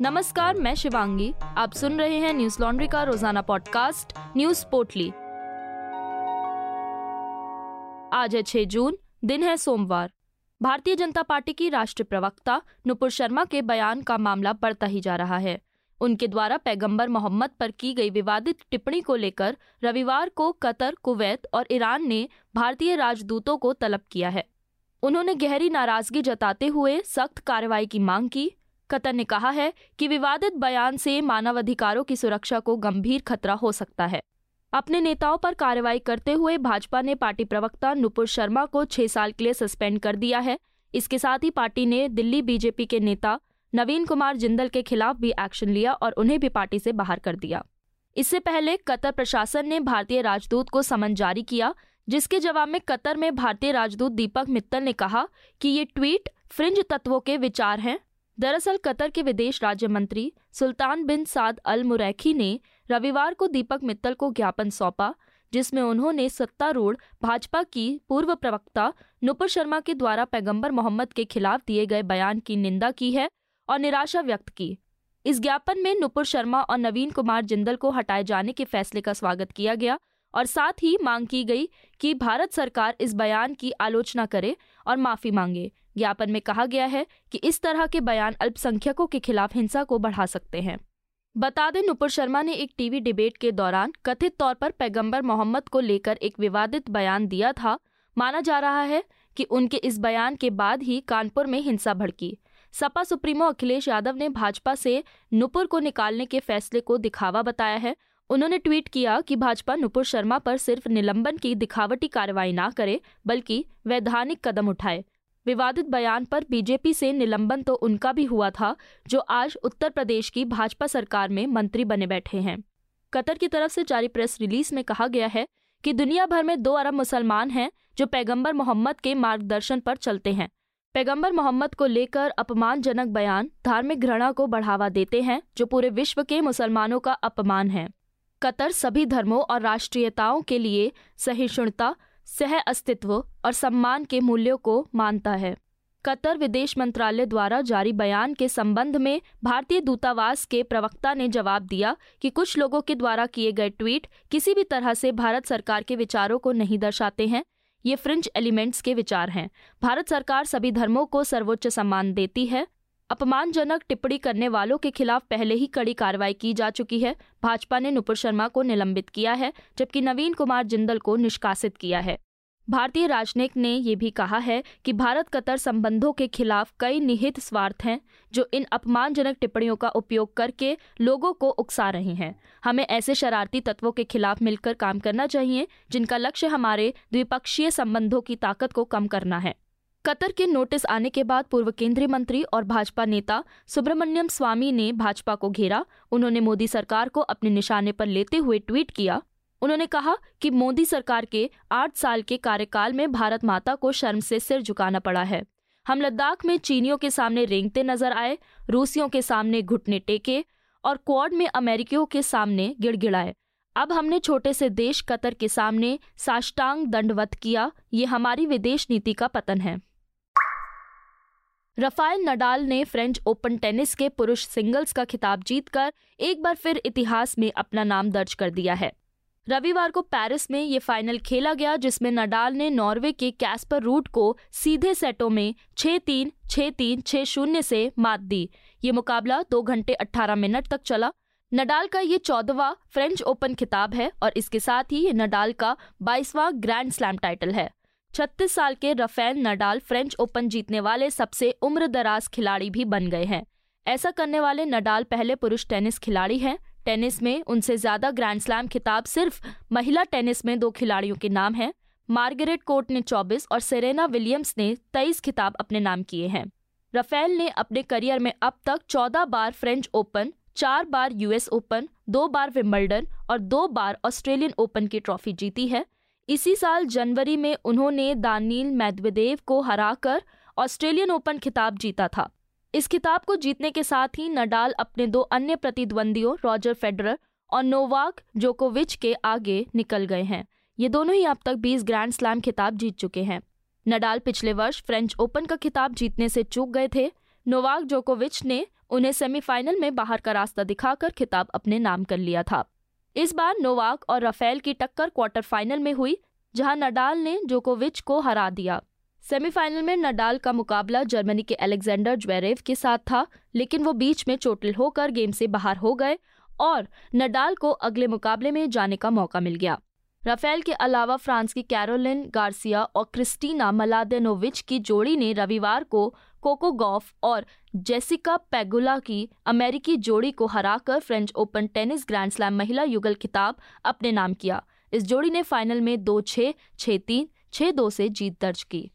नमस्कार, मैं शिवांगी। आप सुन रहे हैं न्यूज़ लॉन्ड्री का रोज़ाना पॉडकास्ट, न्यूज़ पोटली आज है 6 जून, दिन है सोमवार। भारतीय जनता पार्टी की राष्ट्रीय प्रवक्ता नुपुर शर्मा के बयान का मामला बढ़ता ही जा रहा है। उनके द्वारा पैगंबर मोहम्मद पर की गई विवादित टिप्पणी को लेकर रविवार को कतर, कुवैत और ईरान ने भारतीय राजदूतों को तलब किया है। उन्होंने गहरी नाराज़गी जताते हुए सख्त कार्रवाई की मांग की कतर ने कहा है कि विवादित बयान से मानवाधिकारों की सुरक्षा को गंभीर खतरा हो सकता है। अपने नेताओं पर कार्रवाई करते हुए भाजपा ने पार्टी प्रवक्ता नुपुर शर्मा को छह साल के लिए सस्पेंड कर दिया है। इसके साथ ही पार्टी ने दिल्ली बीजेपी के नेता नवीन कुमार जिंदल के खिलाफ भी एक्शन लिया और उन्हें भी पार्टी से बाहर कर दिया। इससे पहले कतर प्रशासन ने भारतीय राजदूत को समन जारी किया, जिसके जवाब में कतर में भारतीय राजदूत दीपक मित्तल ने कहा कि ये ट्वीट फ्रिंज तत्वों के विचार हैं। दरअसल कतर के विदेश राज्य मंत्री सुल्तान बिन साद अल मुरैखी ने रविवार को दीपक मित्तल को ज्ञापन सौंपा, जिसमें उन्होंने सत्तारूढ़ भाजपा की पूर्व प्रवक्ता नुपुर शर्मा के द्वारा पैगंबर मोहम्मद के खिलाफ दिए गए बयान की निंदा की है और निराशा व्यक्त की। इस ज्ञापन में नुपुर शर्मा और नवीन कुमार जिंदल को हटाए जाने के फैसले का स्वागत किया गया और साथ ही मांग की गई कि भारत सरकार इस बयान की आलोचना करे और माफ़ी मांगे। ज्ञापन में कहा गया है कि इस तरह के बयान अल्पसंख्यकों के खिलाफ हिंसा को बढ़ा सकते हैं। बता दें, नुपुर शर्मा ने एक टीवी डिबेट के दौरान कथित तौर पर पैगंबर मोहम्मद को लेकर एक विवादित बयान दिया था। माना जा रहा है कि उनके इस बयान के बाद ही कानपुर में हिंसा भड़की। सपा सुप्रीमो अखिलेश यादव ने भाजपा से नुपुर को निकालने के फैसले को दिखावा बताया है। उन्होंने ट्वीट किया कि भाजपा नुपुर शर्मा पर सिर्फ़ निलंबन की दिखावटी कार्रवाई ना करे, बल्कि वैधानिक कदम उठाए। विवादित बयान पर बीजेपी से निलंबन तो उनका भी हुआ था, जो आज उत्तर प्रदेश की भाजपा सरकार में मंत्री बने बैठे हैं। कतर की तरफ़ से जारी प्रेस रिलीज़ में कहा गया है कि दुनिया भर में दो अरब मुसलमान हैं, जो पैगंबर मोहम्मद के मार्गदर्शन पर चलते हैं। पैगंबर मोहम्मद को लेकर अपमानजनक बयान धार्मिक घृणा को बढ़ावा देते हैं, जो पूरे विश्व के मुसलमानों का अपमान है। कतर सभी धर्मों और राष्ट्रीयताओं के लिए सहिष्णुता सह अस्तित्व और सम्मान के मूल्यों को मानता है। कतर विदेश मंत्रालय द्वारा जारी बयान के संबंध में भारतीय दूतावास के प्रवक्ता ने जवाब दिया कि कुछ लोगों के द्वारा किए गए ट्वीट किसी भी तरह से भारत सरकार के विचारों को नहीं दर्शाते हैं। ये फ्रिंज एलिमेंट्स के विचार हैं। भारत सरकार सभी धर्मों को सर्वोच्च सम्मान देती है अपमानजनक टिप्पणी करने वालों के खिलाफ पहले ही कड़ी कार्रवाई की जा चुकी है। भाजपा ने नुपुर शर्मा को निलंबित किया है, जबकि नवीन कुमार जिंदल को निष्कासित किया है। भारतीय राजनयिक ने ये भी कहा है कि भारत कतर संबंधों के खिलाफ कई निहित स्वार्थ हैं, जो इन अपमानजनक टिप्पणियों का उपयोग करके लोगों को उकसा रहे हैं। हमें ऐसे शरारती तत्वों के खिलाफ मिलकर काम करना चाहिए, जिनका लक्ष्य हमारे द्विपक्षीय संबंधों की ताकत को कम करना है। कतर के नोटिस आने के बाद पूर्व केंद्रीय मंत्री और भाजपा नेता सुब्रमण्यम स्वामी ने भाजपा को घेरा। उन्होंने मोदी सरकार को अपने निशाने पर लेते हुए ट्वीट किया। उन्होंने कहा कि मोदी सरकार के आठ साल के कार्यकाल में भारत माता को शर्म से सिर झुकाना पड़ा है। हम लद्दाख में चीनियों के सामने रेंगते नज़र आए, रूसियों के सामने घुटने टेके और क्वाड में अमेरिकियों के सामने गिड़गिड़ाए। अब हमने छोटे से देश कतर के सामने साष्टांग दंडवत किया। ये हमारी विदेश नीति का पतन है। रफाइल नडाल ने फ्रेंच ओपन टेनिस के पुरुष सिंगल्स का खिताब जीतकर एक बार फिर इतिहास में अपना नाम दर्ज कर दिया है। रविवार को पेरिस में ये फाइनल खेला गया, जिसमें नडाल ने नॉर्वे के कैस्पर रूट को सीधे सेटों में छह तीन छह तीन, छह शून्य से मात दी। ये मुकाबला दो घंटे अट्ठारह मिनट तक चला। नडाल का ये चौदहवा फ्रेंच ओपन खिताब है और इसके साथ ही ये नडाल का बाईसवां ग्रैंड स्लैम टाइटल है। 36 साल के रफेल नडाल फ्रेंच ओपन जीतने वाले सबसे उम्र दराज खिलाड़ी भी बन गए हैं। ऐसा करने वाले नडाल पहले पुरुष टेनिस खिलाड़ी हैं। टेनिस में उनसे ज़्यादा ग्रैंड स्लैम खिताब सिर्फ़ महिला टेनिस में दो खिलाड़ियों के नाम हैं। मार्गरेट कोर्ट ने 24 और सेरेना विलियम्स ने 23 खिताब अपने नाम किए हैं। रफेल ने अपने करियर में अब तक 14 बार फ्रेंच ओपन, चार बार यूएस ओपन, दो बार विम्बल्डन और दो बार ऑस्ट्रेलियन ओपन की ट्रॉफी जीती है। इसी साल जनवरी में उन्होंने दानील मैदवेदेव को हराकर ऑस्ट्रेलियन ओपन खिताब जीता था। इस खिताब को जीतने के साथ ही नडाल अपने दो अन्य प्रतिद्वंदियों, रॉजर फेडरर और नोवाक जोकोविच के आगे निकल गए हैं। ये दोनों ही अब तक 20 ग्रैंड स्लैम खिताब जीत चुके हैं। नडाल पिछले वर्ष फ्रेंच ओपन का खिताब जीतने से चूक गए थे। नोवाक जोकोविच ने उन्हें सेमीफाइनल में बाहर का रास्ता दिखाकर खिताब अपने नाम कर लिया था। इस बार नोवाक और राफेल की टक्कर क्वार्टर फाइनल में हुई, जहाँ नडाल ने जोकोविच को हरा दिया। सेमीफाइनल में नडाल का मुकाबला जर्मनी के अलेक्जेंडर ज्वेरेव के साथ था, लेकिन वो बीच में चोटिल होकर गेम से बाहर हो गए और नडाल को अगले मुकाबले में जाने का मौका मिल गया। राफेल के अलावा फ्रांस की कैरोलिन गार्सिया और क्रिस्टीना मलादेनोविच की जोड़ी ने रविवार को कोको गॉफ और जेसिका पेगुला की अमेरिकी जोड़ी को हराकर French Open tennis grand slam महिला युगल खिताब अपने नाम किया। इस जोड़ी ने फाइनल में दो छः छः तीन, छः दो से जीत दर्ज की।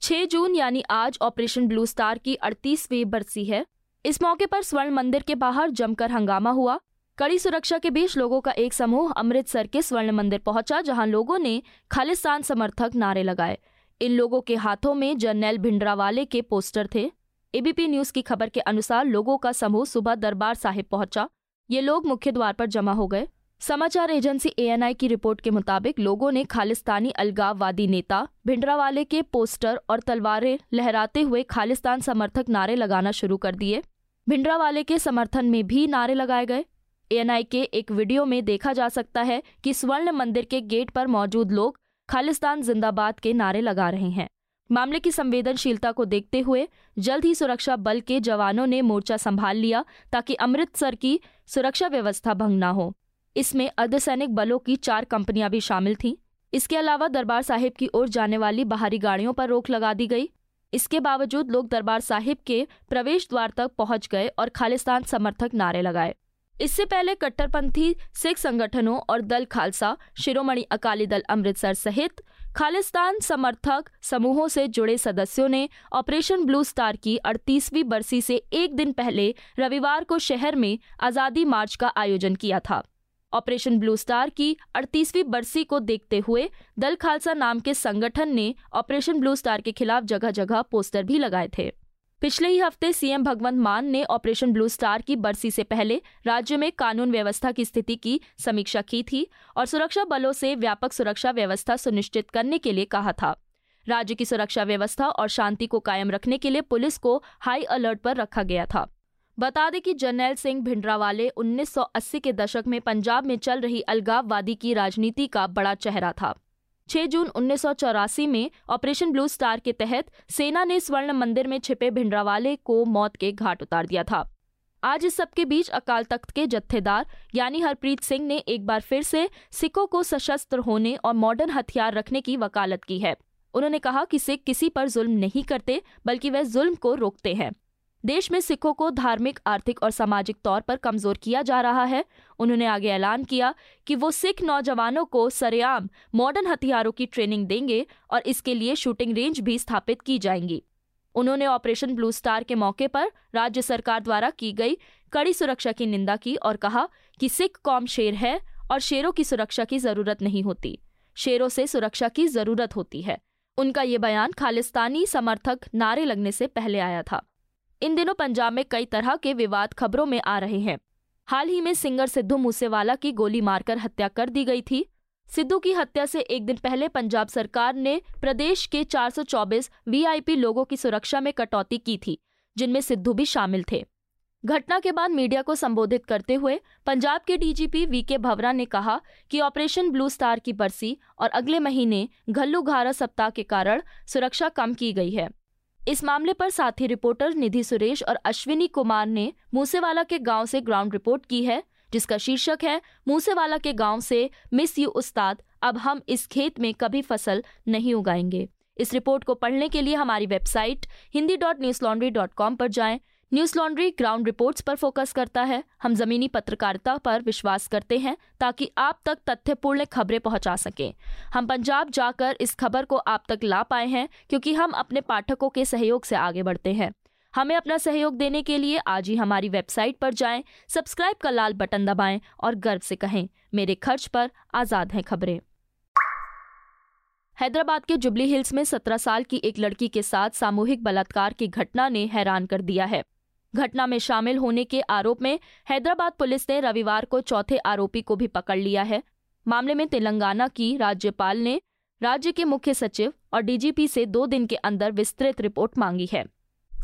6 जून यानी आज ऑपरेशन ब्लू स्टार की अड़तीसवीं बरसी है। इस मौके पर स्वर्ण मंदिर के बाहर जमकर हंगामा हुआ। कड़ी सुरक्षा के बीच लोगों का एक समूह अमृतसर के स्वर्ण मंदिर पहुँचा, जहाँ लोगों ने खालिस्तान समर्थक नारे लगाए। इन लोगों के हाथों में जर्नैल भिंडरावाले के पोस्टर थे। एबीपी न्यूज़ की खबर के अनुसार लोगों का समूह सुबह दरबार साहिब पहुँचा। ये लोग मुख्य द्वार पर जमा हो गए। समाचार एजेंसी एएनआई की रिपोर्ट के मुताबिक लोगों ने खालिस्तानी अलगाववादी नेता, भिंडरावाले के पोस्टर और तलवारें लहराते हुए खालिस्तान समर्थक नारे लगाना शुरू कर दिए। भिंडरावाले के समर्थन में भी नारे लगाए गए। एएनआई के एक वीडियो में देखा जा सकता है कि स्वर्ण मंदिर के गेट पर मौजूद लोग खालिस्तान जिंदाबाद के नारे लगा रहे हैं। मामले की संवेदनशीलता को देखते हुए जल्द ही सुरक्षा बल के जवानों ने मोर्चा संभाल लिया ताकि अमृतसर की सुरक्षा व्यवस्था भंग न हो। इसमें अर्धसैनिक बलों की चार कंपनियाँ भी शामिल थीं। इसके अलावा दरबार साहिब की ओर जाने वाली बाहरी गाड़ियों पर रोक लगा दी गई। इसके बावजूद लोग दरबार साहिब के प्रवेश द्वार तक पहुँच गए और खालिस्तान समर्थक नारे लगाए। इससे पहले कट्टरपंथी, सिख संगठनों और दल खालसा, शिरोमणि अकाली दल अमृतसर सहित खालिस्तान समर्थक समूहों से जुड़े सदस्यों ने ऑपरेशन ब्लू स्टार की अड़तीसवीं बरसी से एक दिन पहले रविवार को शहर में आज़ादी मार्च का आयोजन किया था। ऑपरेशन ब्लू स्टार की अड़तीसवीं बरसी को देखते हुए दल खालसा नाम के संगठन ने ऑपरेशन ब्लू स्टार के खिलाफ जगह जगह पोस्टर भी लगाए थे। पिछले ही हफ़्ते सीएम भगवंत मान ने ऑपरेशन ब्लू स्टार की बरसी से पहले राज्य में कानून व्यवस्था की स्थिति की समीक्षा की थी और सुरक्षा बलों से व्यापक सुरक्षा व्यवस्था सुनिश्चित करने के लिए कहा था। राज्य की सुरक्षा व्यवस्था और शांति को कायम रखने के लिए पुलिस को हाई अलर्ट पर रखा गया था। बता दें कि जर्नैल सिंह भिंडरावाले 1980 के दशक में पंजाब में चल रही अलगाववादी की राजनीति का बड़ा चेहरा था। 6 जून उन्नीस सौ चौरासी में ऑपरेशन ब्लू स्टार के तहत सेना ने स्वर्ण मंदिर में छिपे भिंडरावाले को मौत के घाट उतार दिया था। आज इस सबके बीच अकाल तख्त के जत्थेदार, यानी हरप्रीत सिंह ने एक बार फिर से सिखों को सशस्त्र होने और मॉडर्न हथियार रखने की वकालत की है। उन्होंने कहा कि सिख किसी पर जुल्म नहीं करते, बल्कि वह जुल्म को रोकते हैं। देश में सिखों को धार्मिक, आर्थिक और सामाजिक तौर पर कमज़ोर किया जा रहा है। उन्होंने आगे ऐलान किया कि वो सिख नौजवानों को सरेआम मॉडर्न हथियारों की ट्रेनिंग देंगे और इसके लिए शूटिंग रेंज भी स्थापित की जाएँगी। उन्होंने ऑपरेशन ब्लू स्टार के मौके पर राज्य सरकार द्वारा की गई कड़ी सुरक्षा की निंदा की और कहा कि सिख कौम शेर है और शेरों की सुरक्षा की ज़रूरत नहीं होती। शेरों से सुरक्षा की ज़रूरत होती है। उनका ये बयान खालिस्तानी समर्थक नारे लगने से पहले आया था। इन दिनों पंजाब में कई तरह के विवाद खबरों में आ रहे हैं। हाल ही में सिंगर सिद्धू मूसेवाला की गोली मारकर हत्या कर दी गई थी। सिद्धू की हत्या से एक दिन पहले पंजाब सरकार ने प्रदेश के 424 वीआईपी लोगों की सुरक्षा में कटौती की थी, जिनमें सिद्धू भी शामिल थे। घटना के बाद मीडिया को संबोधित करते हुए पंजाब के डीजीपी वी के भवरा ने कहा कि ऑपरेशन ब्लू स्टार की बरसी और अगले महीने घल्लू घारा सप्ताह के कारण सुरक्षा कम की गई है। इस मामले पर साथी रिपोर्टर निधि सुरेश और अश्विनी कुमार ने मूसेवाला के गाँव से ग्राउंड रिपोर्ट की है, जिसका शीर्षक है, मूसेवाला के गाँव से मिस यू उस्ताद, अब हम इस खेत में कभी फ़सल नहीं उगाएँगे। इस रिपोर्ट को पढ़ने के लिए हमारी website Hindi dot Newslaundry dot com पर जाएँ। न्यूज़ लॉन्ड्री ग्राउंड रिपोर्ट्स पर फोकस करता है। हम जमीनी पत्रकारिता पर विश्वास करते हैं ताकि आप तक तथ्यपूर्ण खबरें पहुँचा सकें। हम पंजाब जाकर इस खबर को आप तक ला पाए हैं क्योंकि हम अपने पाठकों के सहयोग से आगे बढ़ते हैं। हमें अपना सहयोग देने के लिए आज ही हमारी वेबसाइट पर जाएँ, सब्सक्राइब का लाल बटन दबाएँ और गर्व से कहें मेरे खर्च पर आज़ाद हैं खबरें। हैदराबाद के जुबली हिल्स में 17 साल की एक लड़की के साथ सामूहिक बलात्कार की घटना ने हैरान कर दिया है। घटना में शामिल होने के आरोप में हैदराबाद पुलिस ने रविवार को चौथे आरोपी को भी पकड़ लिया है। मामले में तेलंगाना की राज्यपाल ने राज्य के मुख्य सचिव और डीजीपी से दो दिन के अंदर विस्तृत रिपोर्ट मांगी है।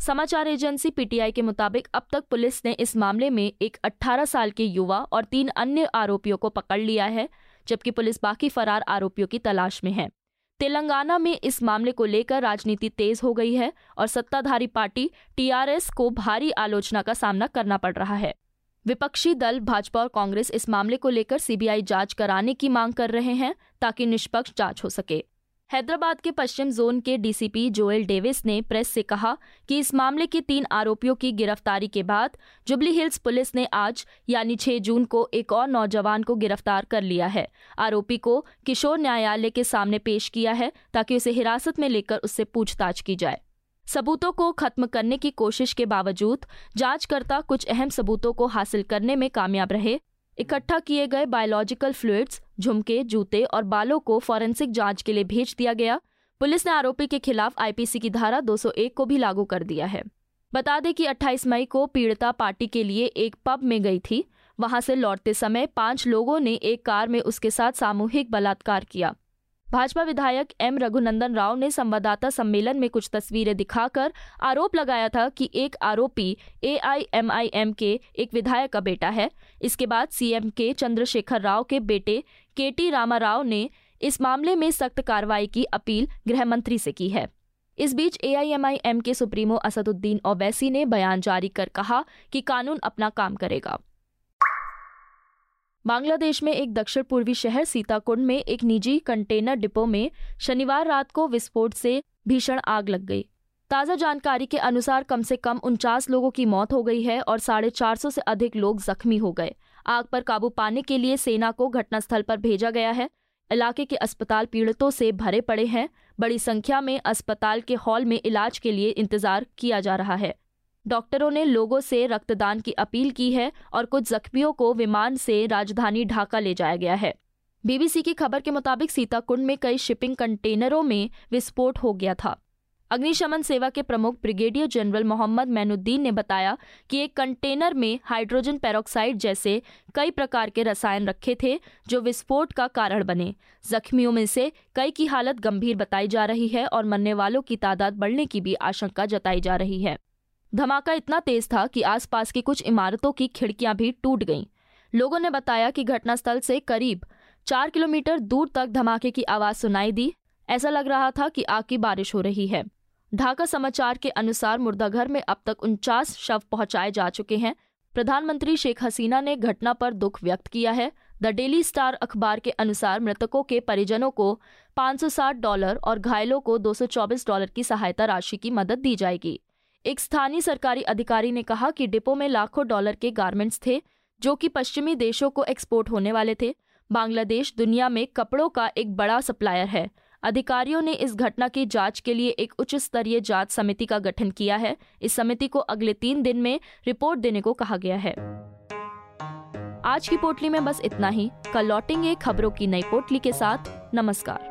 समाचार एजेंसी पीटीआई के मुताबिक अब तक पुलिस ने इस मामले में एक 18 साल के युवा और तीन अन्य आरोपियों को पकड़ लिया है, जबकि पुलिस बाकी फरार आरोपियों की तलाश में है। तेलंगाना में इस मामले को लेकर राजनीति तेज हो गई है और सत्ताधारी पार्टी टीआरएस को भारी आलोचना का सामना करना पड़ रहा है। विपक्षी दल भाजपा और कांग्रेस इस मामले को लेकर सीबीआई जाँच कराने की मांग कर रहे हैं ताकि निष्पक्ष जाँच हो सके। हैदराबाद के पश्चिम जोन के डीसीपी जोएल डेविस ने प्रेस से कहा कि इस मामले के तीन आरोपियों की गिरफ्तारी के बाद जुबली हिल्स पुलिस ने आज, यानी 6 जून को एक और नौजवान को गिरफ़्तार कर लिया है। आरोपी को किशोर न्यायालय के सामने पेश किया है ताकि उसे हिरासत में लेकर उससे पूछताछ की जाए। सबूतों को खत्म करने की कोशिश के बावजूद जांचकर्ता कुछ अहम सबूतों को हासिल करने में कामयाब रहे। इकट्ठा किए गए बायोलॉजिकल फ्लूइड्स झुमके, जूते और बालों को फॉरेंसिक जाँच के लिए भेज दिया गया। पुलिस ने आरोपी के खिलाफ आईपीसी की धारा 201 को भी लागू कर दिया है। बता दें कि 28 मई को पीड़िता पार्टी के लिए एक पब में गई थी। वहाँ से लौटते समय पाँच लोगों ने एक कार में उसके साथ सामूहिक बलात्कार किया। भाजपा विधायक एम रघुनंदन राव ने संवाददाता सम्मेलन में कुछ तस्वीरें दिखाकर आरोप लगाया था कि एक आरोपी एआईएमआईएम के एक विधायक का बेटा है। इसके बाद सीएम के चंद्रशेखर राव के बेटे के टी रामाराव ने इस मामले में सख्त कार्रवाई की अपील गृह मंत्री से की है। इस बीच एआईएमआईएम के सुप्रीमो असदुद्दीन ओवैसी ने बयान जारी कर कहा कि कानून अपना काम करेगा। बांग्लादेश में एक दक्षिण पूर्वी शहर सीताकुंड में एक निजी कंटेनर डिपो में शनिवार रात को विस्फोट से भीषण आग लग गई। ताज़ा जानकारी के अनुसार कम से कम उनचास लोगों की मौत हो गई है और साढ़े चार सौ से अधिक लोग जख्मी हो गए। आग पर काबू पाने के लिए सेना को घटनास्थल पर भेजा गया है। इलाके के अस्पताल पीड़ितों से भरे पड़े हैं। बड़ी संख्या में अस्पताल के हॉल में इलाज के लिए इंतज़ार किया जा रहा है। डॉक्टरों ने लोगों से रक्तदान की अपील की है और कुछ जख्मियों को विमान से राजधानी ढाका ले जाया गया है। बीबीसी की खबर के मुताबिक सीताकुंड में कई शिपिंग कंटेनरों में विस्फोट हो गया था। अग्निशमन सेवा के प्रमुख ब्रिगेडियर जनरल मोहम्मद मैनुद्दीन ने बताया कि एक कंटेनर में हाइड्रोजन पेरोक्साइड जैसे कई प्रकार के रसायन रखे थे, जो विस्फोट का कारण बने। जख्मियों में से कई की हालत गंभीर बताई जा रही है और मरने वालों की तादाद बढ़ने की भी आशंका जताई जा रही है। धमाका इतना तेज था कि आसपास की कुछ इमारतों की खिड़कियाँ भी टूट गईं। लोगों ने बताया कि घटनास्थल से करीब चार किलोमीटर दूर तक धमाके की आवाज़ सुनाई दी। ऐसा लग रहा था कि आग की बारिश हो रही है। ढाका समाचार के अनुसार मुर्दाघर में अब तक उनचास शव पहुँचाए जा चुके हैं। प्रधानमंत्री शेख हसीना ने घटना पर दुख व्यक्त किया है। द डेली स्टार अखबार के अनुसार मृतकों के परिजनों को 560 डॉलर और घायलों को 224 डॉलर की सहायता राशि की मदद दी जाएगी। एक स्थानीय सरकारी अधिकारी ने कहा कि डिपो में लाखों डॉलर के गारमेंट्स थे, जो कि पश्चिमी देशों को एक्सपोर्ट होने वाले थे। बांग्लादेश दुनिया में कपड़ों का एक बड़ा सप्लायर है। अधिकारियों ने इस घटना की जाँच के लिए एक उच्च स्तरीय जाँच समिति का गठन किया है। इस समिति को अगले तीन दिन में रिपोर्ट देने को कहा गया है। आज की पोटली में बस इतना ही। कल लौटेंगे खबरों की नई पोटली के साथ। नमस्कार।